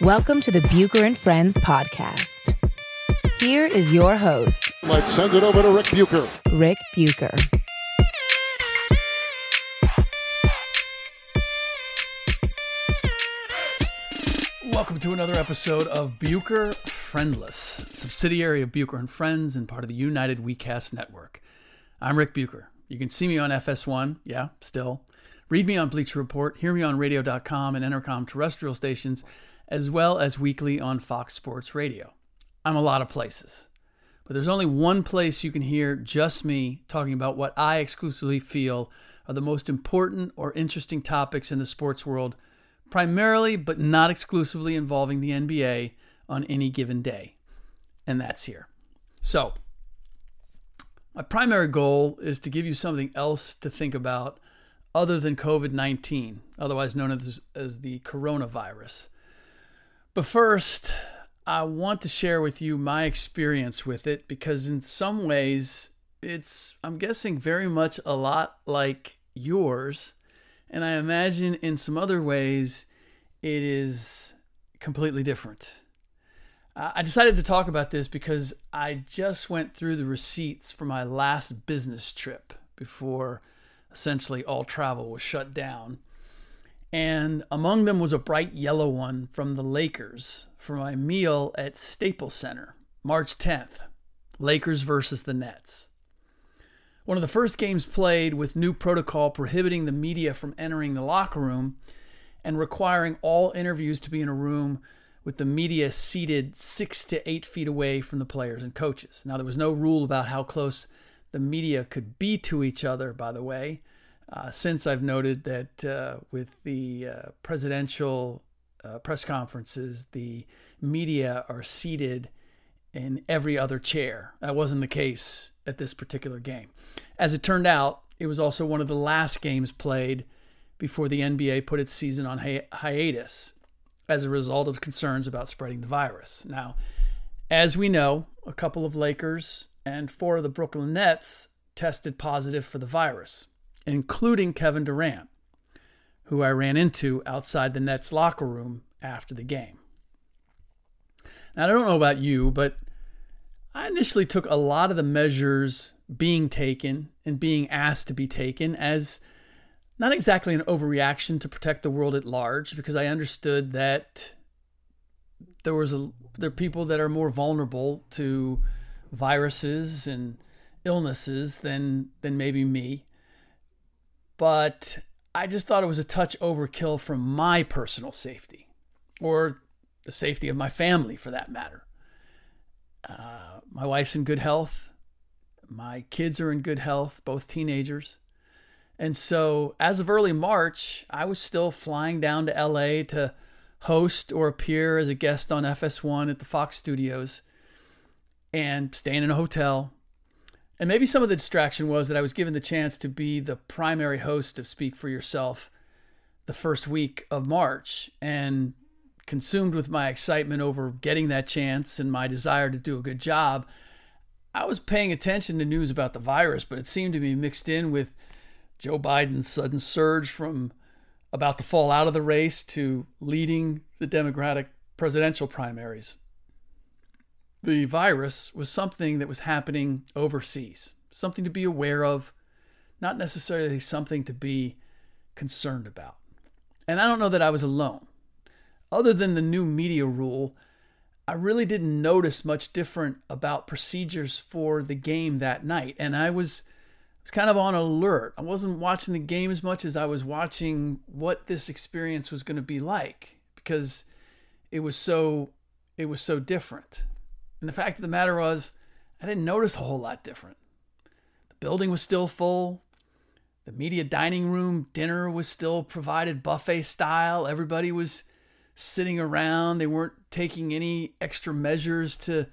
Welcome to the Bucher and Friends podcast. Here is your host, Let's send it over to Ric Bucher. Ric Bucher. Welcome to another episode of Bucher Friendless, subsidiary of Bucher and Friends and part of the United WeCast network. I'm Ric Bucher. You can see me on FS1, yeah, still. Read me on Bleacher Report, hear me on radio.com and Entercom terrestrial stations, as well as weekly on Fox Sports Radio. I'm a lot of places. But there's only one place you can hear just me talking about what I exclusively feel are the most important or interesting topics in the sports world, primarily but not exclusively involving the NBA on any given day. And that's here. So, my primary goal is to give you something else to think about other than COVID 19, otherwise known as, as the coronavirus. But first, I want to share with you my experience with it because, in some ways, it's, I'm guessing, very much a lot like yours. And I imagine in some other ways, it is completely different. Uh, I decided to talk about this because I just went through the receipts for my last business trip before essentially all travel was shut down. And among them was a bright yellow one from the Lakers for my meal at Staples Center, March 10th. Lakers versus the Nets. One of the first games played with new protocol prohibiting the media from entering the locker room and requiring all interviews to be in a room with the media seated six to eight feet away from the players and coaches. Now, there was no rule about how close the media could be to each other, by the way, uh, since I've noted that uh, with the uh, presidential uh, press conferences, the media are seated in every other chair. That wasn't the case at this particular game. As it turned out, it was also one of the last games played before the NBA put its season on hi- hiatus as a result of concerns about spreading the virus. Now, as we know, a couple of Lakers and four of the Brooklyn Nets tested positive for the virus, including Kevin Durant, who I ran into outside the Nets locker room after the game. Now, I don't know about you, but I initially took a lot of the measures being taken and being asked to be taken as not exactly an overreaction to protect the world at large because I understood that there was a there are people that are more vulnerable to viruses and illnesses than than maybe me. But I just thought it was a touch overkill for my personal safety or the safety of my family for that matter. Uh, my wife's in good health. My kids are in good health, both teenagers. And so, as of early March, I was still flying down to LA to host or appear as a guest on FS1 at the Fox studios and staying in a hotel. And maybe some of the distraction was that I was given the chance to be the primary host of Speak for Yourself the first week of March. And consumed with my excitement over getting that chance and my desire to do a good job, I was paying attention to news about the virus, but it seemed to be mixed in with Joe Biden's sudden surge from about to fall out of the race to leading the Democratic presidential primaries. The virus was something that was happening overseas, something to be aware of, not necessarily something to be concerned about. And I don't know that I was alone. Other than the new media rule, I really didn't notice much different about procedures for the game that night. And I was was kind of on alert. I wasn't watching the game as much as I was watching what this experience was going to be like because it was so it was so different. And the fact of the matter was, I didn't notice a whole lot different. The building was still full. The media dining room dinner was still provided buffet style. Everybody was sitting around. They weren't taking any extra measures to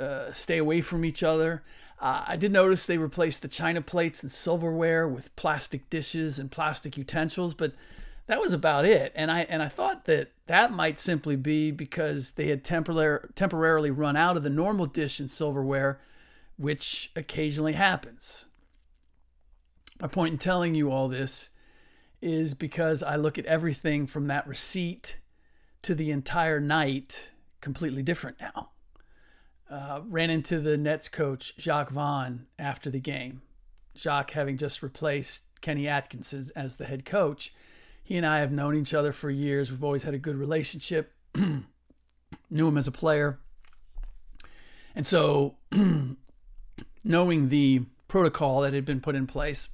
uh, stay away from each other. Uh, I did notice they replaced the china plates and silverware with plastic dishes and plastic utensils, but that was about it. And I and I thought that that might simply be because they had temporar- temporarily run out of the normal dish and silverware, which occasionally happens. My point in telling you all this is because I look at everything from that receipt to the entire night completely different now. Uh, ran into the Nets coach, Jacque Vaughn, after the game. Jacque, having just replaced Kenny Atkinson as, the head coach. He and I have known each other for years. We've always had a good relationship. Knew him as a player. And so, knowing the protocol that had been put in place,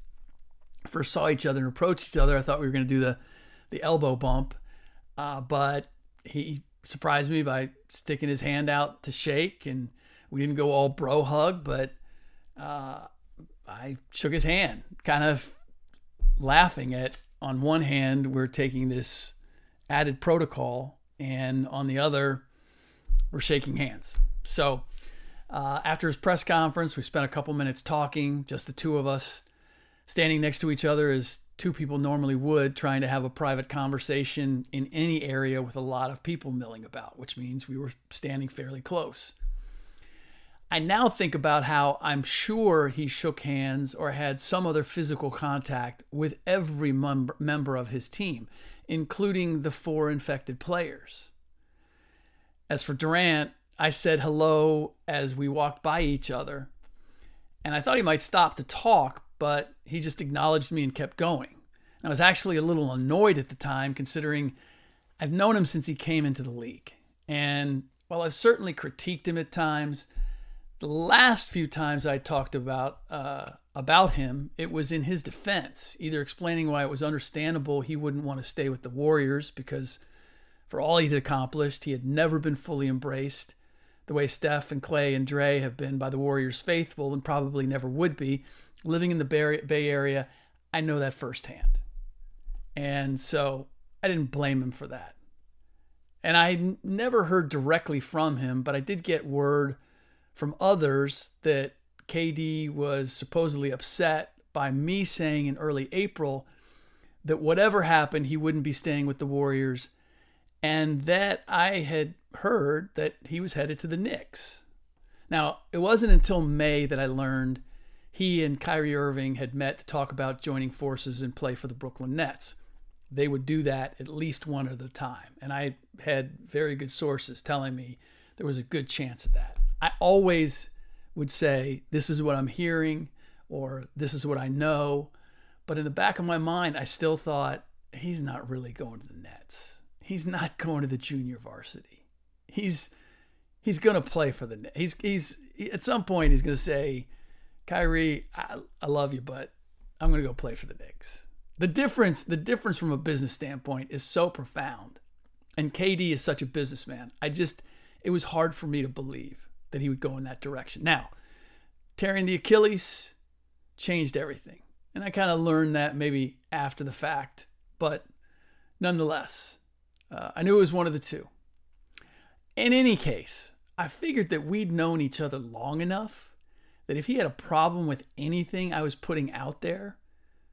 first saw each other and approached each other, I thought we were going to do the, the elbow bump. Uh, but he surprised me by sticking his hand out to shake, and we didn't go all bro hug, but uh, I shook his hand, kind of laughing at on one hand, we're taking this added protocol, and on the other, we're shaking hands. So uh, after his press conference, we spent a couple minutes talking, just the two of us, standing next to each other as two people normally would, trying to have a private conversation in any area with a lot of people milling about, which means we were standing fairly close. I now think about how I'm sure he shook hands or had some other physical contact with every mem- member of his team, including the four infected players. As for Durant, I said hello as we walked by each other, and I thought he might stop to talk, but he just acknowledged me and kept going. And I was actually a little annoyed at the time, considering I've known him since he came into the league. And while I've certainly critiqued him at times, the last few times I talked about uh, about him, it was in his defense, either explaining why it was understandable he wouldn't want to stay with the Warriors because, for all he'd accomplished, he had never been fully embraced the way Steph and Clay and Dre have been by the Warriors faithful and probably never would be. Living in the Bay Area, I know that firsthand. And so I didn't blame him for that. And I never heard directly from him, but I did get word from others that KD was supposedly upset by me saying in early April that whatever happened, he wouldn't be staying with the Warriors, and that I had heard that he was headed to the Knicks. Now, it wasn't until May that I learned he and Kyrie Irving had met to talk about joining forces and play for the Brooklyn Nets. They would do that at least one at a time. And I had very good sources telling me there was a good chance of that. I always would say, This is what I'm hearing, or This is what I know. But in the back of my mind, I still thought, He's not really going to the Nets. He's not going to the junior varsity. He's he's going to play for the Nets. He's he's at some point he's going to say, Kyrie, I, I love you, but I'm going to go play for the Knicks. The difference, the difference from a business standpoint is so profound. And KD is such a businessman. I just it was hard for me to believe that he would go in that direction. Now, tearing the Achilles changed everything. And I kind of learned that maybe after the fact, but nonetheless, uh, I knew it was one of the two. In any case, I figured that we'd known each other long enough that if he had a problem with anything I was putting out there,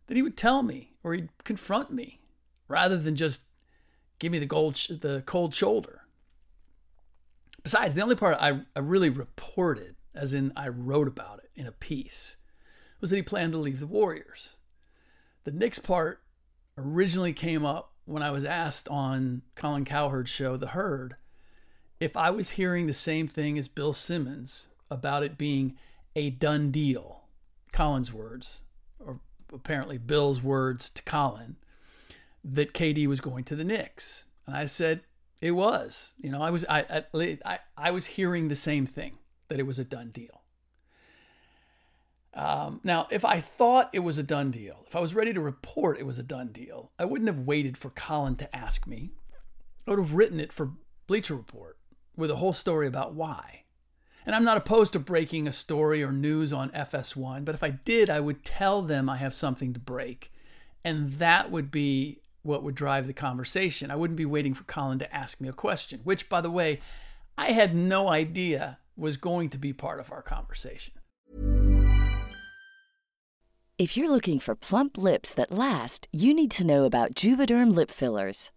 that he would tell me or he'd confront me rather than just give me the gold sh- the cold shoulder. Besides, the only part I, I really reported, as in I wrote about it in a piece, was that he planned to leave the Warriors. The Knicks part originally came up when I was asked on Colin Cowherd's show, The Herd, if I was hearing the same thing as Bill Simmons about it being a done deal, Colin's words, or apparently Bill's words to Colin, that KD was going to the Knicks. And I said, it was. You know, I was I, I I was hearing the same thing that it was a done deal. Um, now, if I thought it was a done deal, if I was ready to report it was a done deal, I wouldn't have waited for Colin to ask me. I would have written it for Bleacher Report with a whole story about why. And I'm not opposed to breaking a story or news on FS1, but if I did, I would tell them I have something to break. And that would be what would drive the conversation. I wouldn't be waiting for Colin to ask me a question, which, by the way, I had no idea was going to be part of our conversation. If you're looking for plump lips that last, you need to know about Juvederm lip fillers.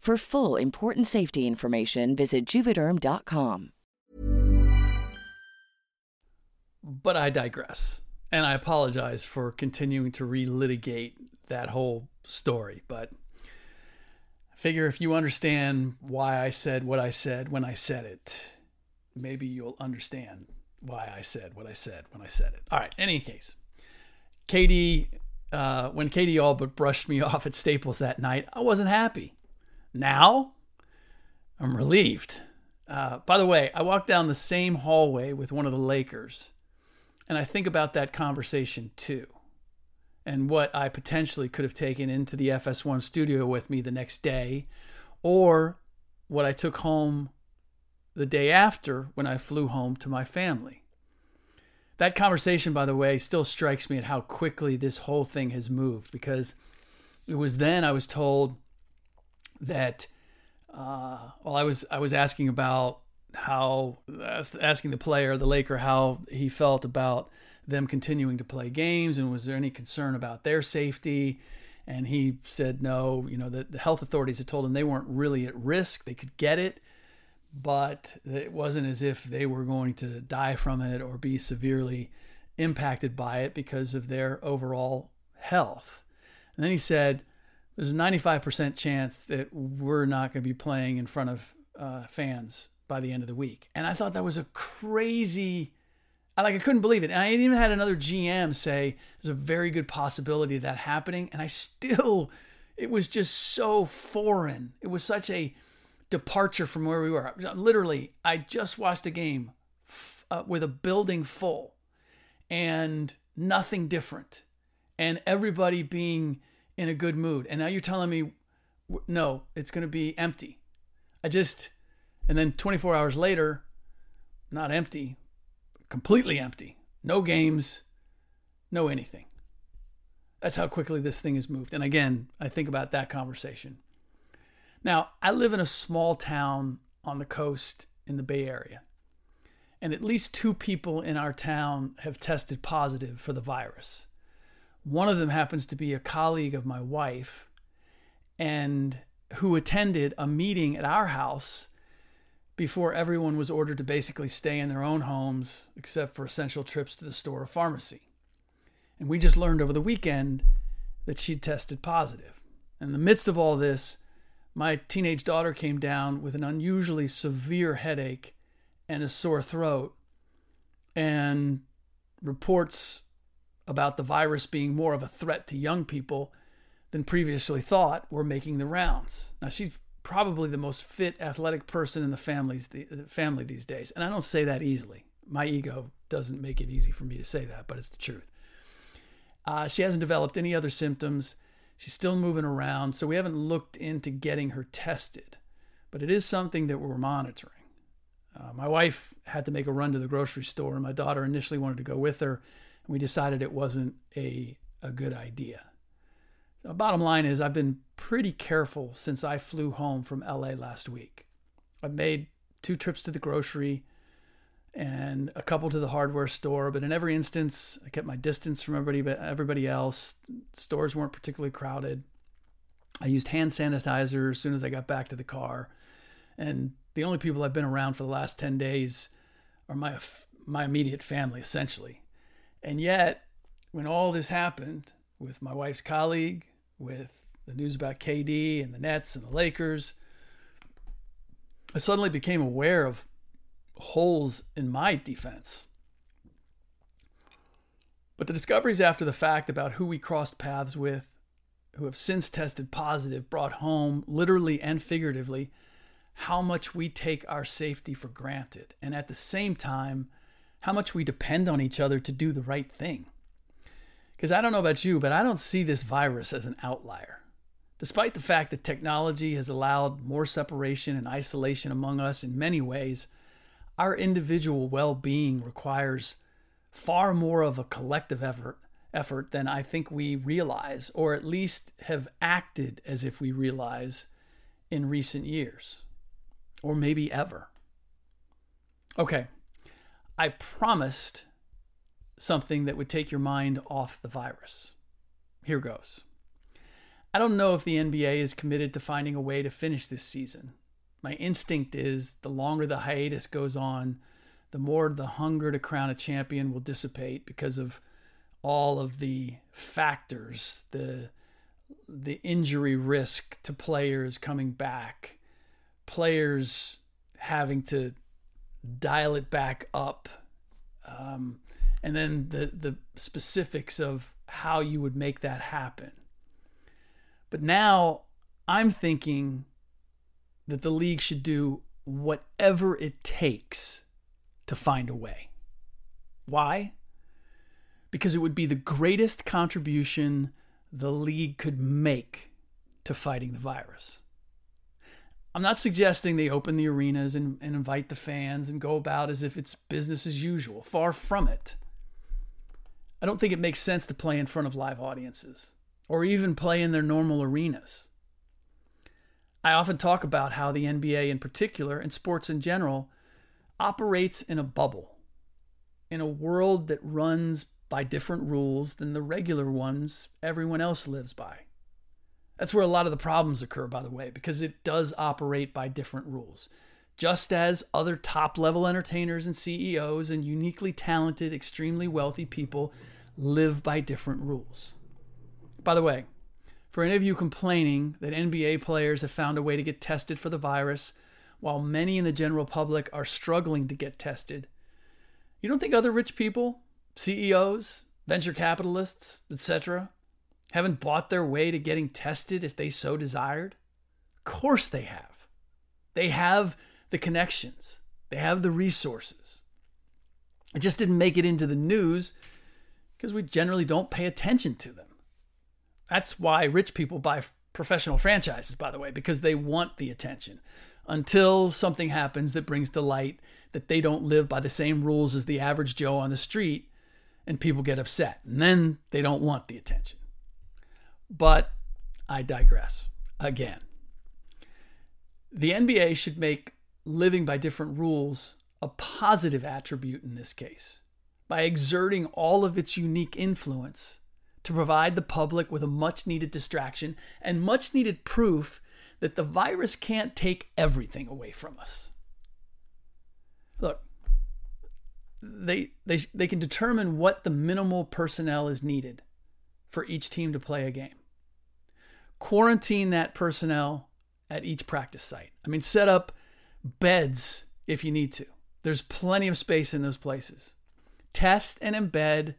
For full important safety information, visit juvederm.com. But I digress. And I apologize for continuing to relitigate that whole story. But I figure if you understand why I said what I said when I said it, maybe you'll understand why I said what I said when I said it. All right, in any case, KD, uh, when KD all but brushed me off at Staples that night, I wasn't happy. Now, I'm relieved. Uh, by the way, I walked down the same hallway with one of the Lakers, and I think about that conversation too, and what I potentially could have taken into the FS1 studio with me the next day, or what I took home the day after when I flew home to my family. That conversation, by the way, still strikes me at how quickly this whole thing has moved because it was then I was told that uh, well, I was I was asking about how asking the player, the Laker, how he felt about them continuing to play games, and was there any concern about their safety? And he said no. You know, the, the health authorities had told him they weren't really at risk; they could get it, but it wasn't as if they were going to die from it or be severely impacted by it because of their overall health. And then he said, there's a 95% chance that we're not going to be playing in front of uh, fans by the end of the week. And I thought that was a crazy, I like I couldn't believe it. And I even had another GM say there's a very good possibility of that happening. And I still, it was just so foreign. It was such a departure from where we were. Literally, I just watched a game f- uh, with a building full and nothing different. And everybody being in a good mood. And now you're telling me, no, it's going to be empty. I just, and then 24 hours later, not empty, completely empty. No games, no anything. That's how quickly this thing has moved. And again, I think about that conversation. Now, I live in a small town on the coast in the Bay Area. And at least two people in our town have tested positive for the virus. One of them happens to be a colleague of my wife and who attended a meeting at our house before everyone was ordered to basically stay in their own homes except for essential trips to the store or pharmacy. And we just learned over the weekend that she'd tested positive. In the midst of all this, my teenage daughter came down with an unusually severe headache and a sore throat. And reports about the virus being more of a threat to young people than previously thought were making the rounds. Now, she's probably the most fit athletic person in the the family these days. And I don't say that easily. My ego doesn't make it easy for me to say that, but it's the truth. Uh, she hasn't developed any other symptoms. She's still moving around, so we haven't looked into getting her tested, but it is something that we're monitoring. Uh, my wife had to make a run to the grocery store, and my daughter initially wanted to go with her, we decided it wasn't a, a good idea. Bottom line is, I've been pretty careful since I flew home from LA last week. I've made two trips to the grocery and a couple to the hardware store, but in every instance, I kept my distance from everybody, but everybody else. Stores weren't particularly crowded. I used hand sanitizer as soon as I got back to the car, and the only people I've been around for the last 10 days are my my immediate family essentially. And yet, when all this happened with my wife's colleague, with the news about KD and the Nets and the Lakers, I suddenly became aware of holes in my defense. But the discoveries after the fact about who we crossed paths with, who have since tested positive, brought home, literally and figuratively, how much we take our safety for granted, and at the same time, how much we depend on each other to do the right thing. Because I don't know about you, but I don't see this virus as an outlier. Despite the fact that technology has allowed more separation and isolation among us in many ways, our individual well being requires far more of a collective effort effort than I think we realize, or at least have acted as if we realize in recent years or maybe ever. Okay, I promised something that would take your mind off the virus. Here goes. I don't know if the NBA is committed to finding a way to finish this season. My instinct is the longer the hiatus goes on, the more the hunger to crown a champion will dissipate because of all of the factors, the the injury risk to players coming back, players having to dial it back up, um, and then the the specifics of how you would make that happen. But now I'm thinking that the league should do whatever it takes to find a way. Why? Because it would be the greatest contribution the league could make to fighting the virus. I'm not suggesting they open the arenas and, and invite the fans and go about as if it's business as usual. Far from it. I don't think it makes sense to play in front of live audiences or even play in their normal arenas. I often talk about how the NBA in particular and sports in general operates in a bubble, in a world that runs by different rules than the regular ones everyone else lives by. That's where a lot of the problems occur, by the way, because it does operate by different rules. Just as other top level entertainers and CEOs and uniquely talented, extremely wealthy people live by different rules. By the way, for any of you complaining that NBA players have found a way to get tested for the virus, while many in the general public are struggling to get tested, you don't think other rich people, CEOs, venture capitalists, etc., haven't bought their way to getting tested if they so desired? Of course they have. They have the connections, they have the resources. It just didn't make it into the news because we generally don't pay attention to them. That's why rich people buy professional franchises, by the way, because they want the attention until something happens that brings to light that they don't live by the same rules as the average Joe on the street and people get upset. And then they don't want the attention. But I digress again. The NBA should make living by different rules a positive attribute in this case by exerting all of its unique influence to provide the public with a much needed distraction and much needed proof that the virus can't take everything away from us. Look, they, they, they can determine what the minimal personnel is needed for each team to play a game quarantine that personnel at each practice site. I mean, set up beds if you need to. There's plenty of space in those places. Test and embed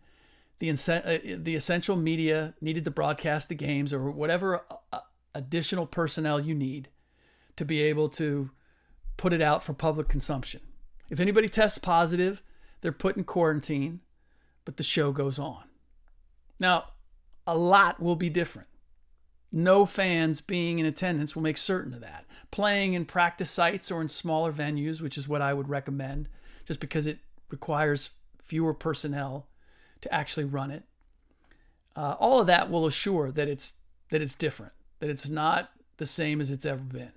the, uh, the essential media needed to broadcast the games or whatever uh, additional personnel you need to be able to put it out for public consumption. If anybody tests positive, they're put in quarantine, but the show goes on. Now, a lot will be different. No fans being in attendance will make certain of that. Playing in practice sites or in smaller venues, which is what I would recommend, just because it requires fewer personnel to actually run it. Uh, all of that will assure that it's that it's different, that it's not the same as it's ever been.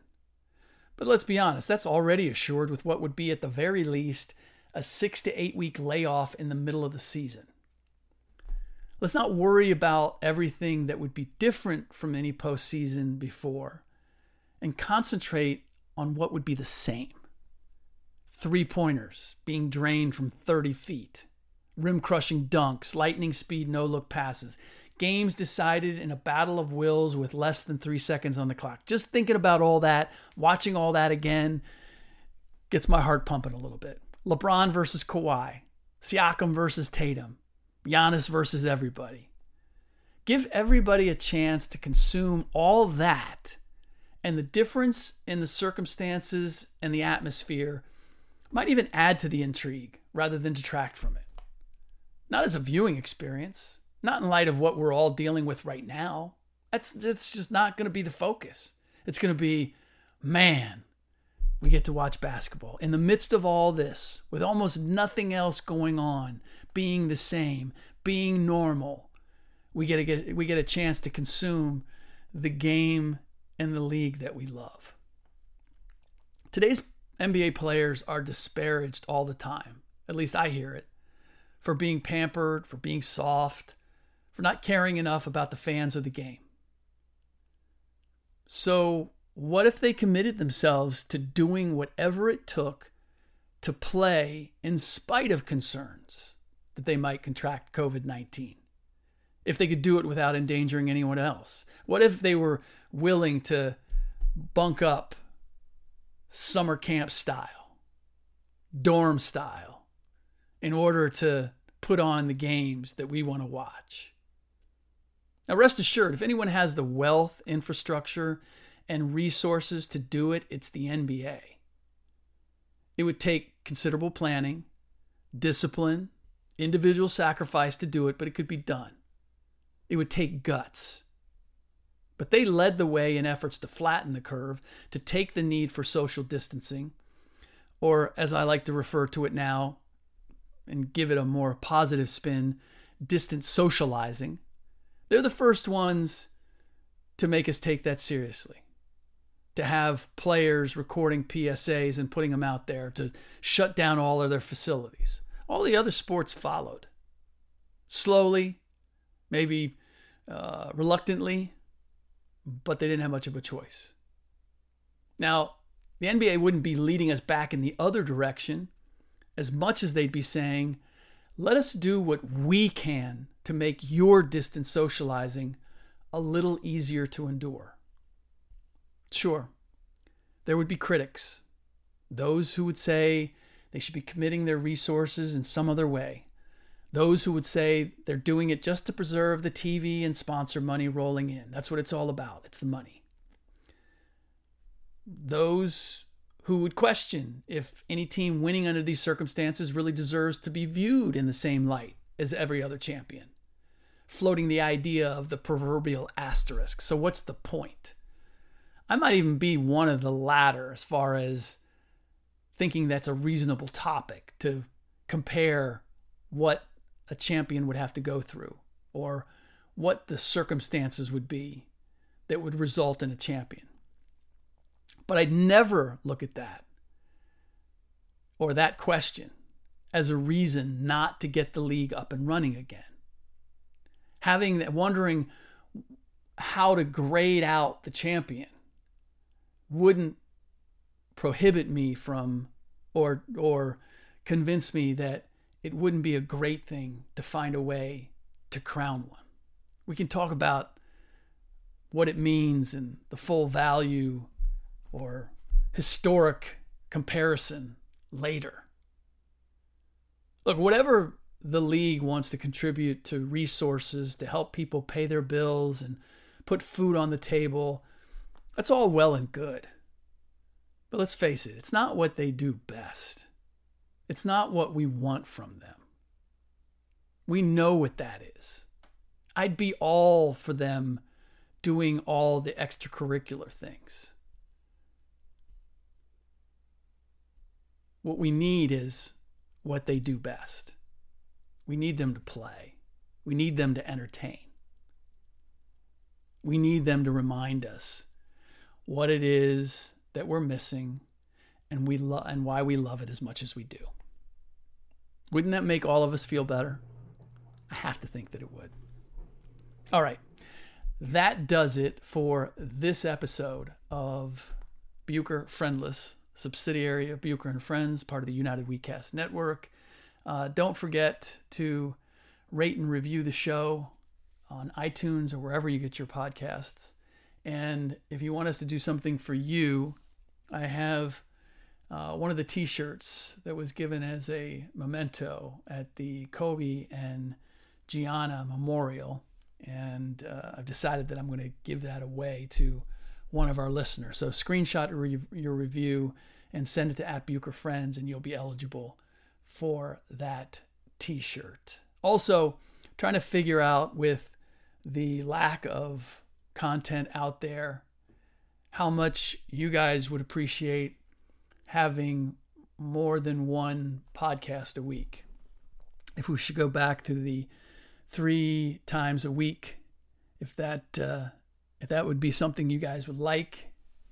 But let's be honest, that's already assured with what would be at the very least a six to eight week layoff in the middle of the season. Let's not worry about everything that would be different from any postseason before and concentrate on what would be the same. Three pointers being drained from 30 feet, rim crushing dunks, lightning speed no look passes, games decided in a battle of wills with less than three seconds on the clock. Just thinking about all that, watching all that again, gets my heart pumping a little bit. LeBron versus Kawhi, Siakam versus Tatum, Giannis versus everybody. Give everybody a chance to consume all that. And the difference in the circumstances and the atmosphere might even add to the intrigue rather than detract from it. Not as a viewing experience, not in light of what we're all dealing with right now. That's, that's just not going to be the focus. It's going to be, man, we get to watch basketball. In the midst of all this, with almost nothing else going on, being the same, being normal, we get, a, get, we get a chance to consume the game and the league that we love. Today's NBA players are disparaged all the time. At least I hear it. For being pampered, for being soft, for not caring enough about the fans or the game. So, what if they committed themselves to doing whatever it took to play in spite of concerns that they might contract COVID 19? If they could do it without endangering anyone else? What if they were willing to bunk up summer camp style, dorm style, in order to put on the games that we want to watch? Now, rest assured, if anyone has the wealth, infrastructure, and resources to do it, it's the NBA. It would take considerable planning, discipline, individual sacrifice to do it, but it could be done. It would take guts. But they led the way in efforts to flatten the curve, to take the need for social distancing, or as I like to refer to it now and give it a more positive spin, distant socializing. They're the first ones to make us take that seriously to have players recording PSAs and putting them out there to shut down all of their facilities. All the other sports followed. Slowly, maybe uh, reluctantly, but they didn't have much of a choice. Now, the NBA wouldn't be leading us back in the other direction as much as they'd be saying, let us do what we can to make your distance socializing a little easier to endure. Sure, there would be critics, those who would say they should be committing their resources in some other way, those who would say they're doing it just to preserve the TV and sponsor money rolling in. That's what it's all about, it's the money. Those who would question if any team winning under these circumstances really deserves to be viewed in the same light as every other champion, floating the idea of the proverbial asterisk. So, what's the point? I might even be one of the latter as far as thinking that's a reasonable topic to compare what a champion would have to go through or what the circumstances would be that would result in a champion. But I'd never look at that or that question as a reason not to get the league up and running again. Having that, wondering how to grade out the champion wouldn't prohibit me from or or convince me that it wouldn't be a great thing to find a way to crown one. We can talk about what it means and the full value or historic comparison later. Look, whatever the league wants to contribute to resources to help people pay their bills and put food on the table, that's all well and good. But let's face it, it's not what they do best. It's not what we want from them. We know what that is. I'd be all for them doing all the extracurricular things. What we need is what they do best. We need them to play. We need them to entertain. We need them to remind us what it is that we're missing and we lo- and why we love it as much as we do. Wouldn't that make all of us feel better? I have to think that it would. All right. That does it for this episode of Bucher Friendless, subsidiary of Bucher and Friends, part of the United WeCast network. Uh, don't forget to rate and review the show on iTunes or wherever you get your podcasts. And if you want us to do something for you, I have uh, one of the t shirts that was given as a memento at the Kobe and Gianna Memorial. And uh, I've decided that I'm going to give that away to one of our listeners. So screenshot your review and send it to at Bucher Friends, and you'll be eligible for that t shirt. Also, trying to figure out with the lack of content out there how much you guys would appreciate having more than one podcast a week. If we should go back to the three times a week, if that uh, if that would be something you guys would like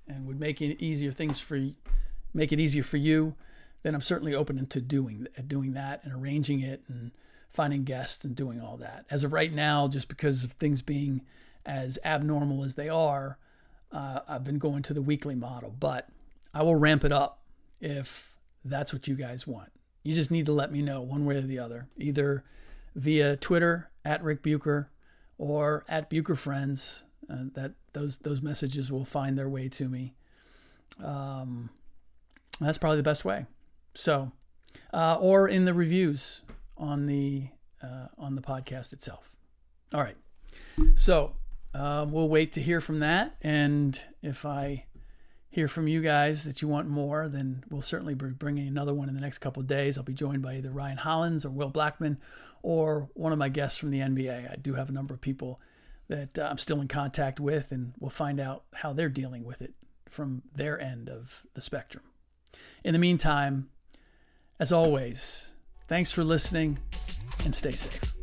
and would make it easier things for make it easier for you, then I'm certainly open to doing doing that and arranging it and finding guests and doing all that. As of right now, just because of things being as abnormal as they are, uh, I've been going to the weekly model, but I will ramp it up if that's what you guys want. You just need to let me know one way or the other, either via Twitter at Ric Bucher or at Bucher Friends. Uh, that those those messages will find their way to me. Um, that's probably the best way. So, uh, or in the reviews on the uh, on the podcast itself. All right. So um, we'll wait to hear from that, and if I hear from you guys that you want more, then we'll certainly be bringing another one in the next couple days. I'll be joined by either Ryan Hollins or Will Blackmon or one of my guests from the NBA. I do have a number of people that uh, I'm still in contact with, and we'll find out how they're dealing with it from their end of the spectrum. In the meantime, as always, thanks for listening and stay safe.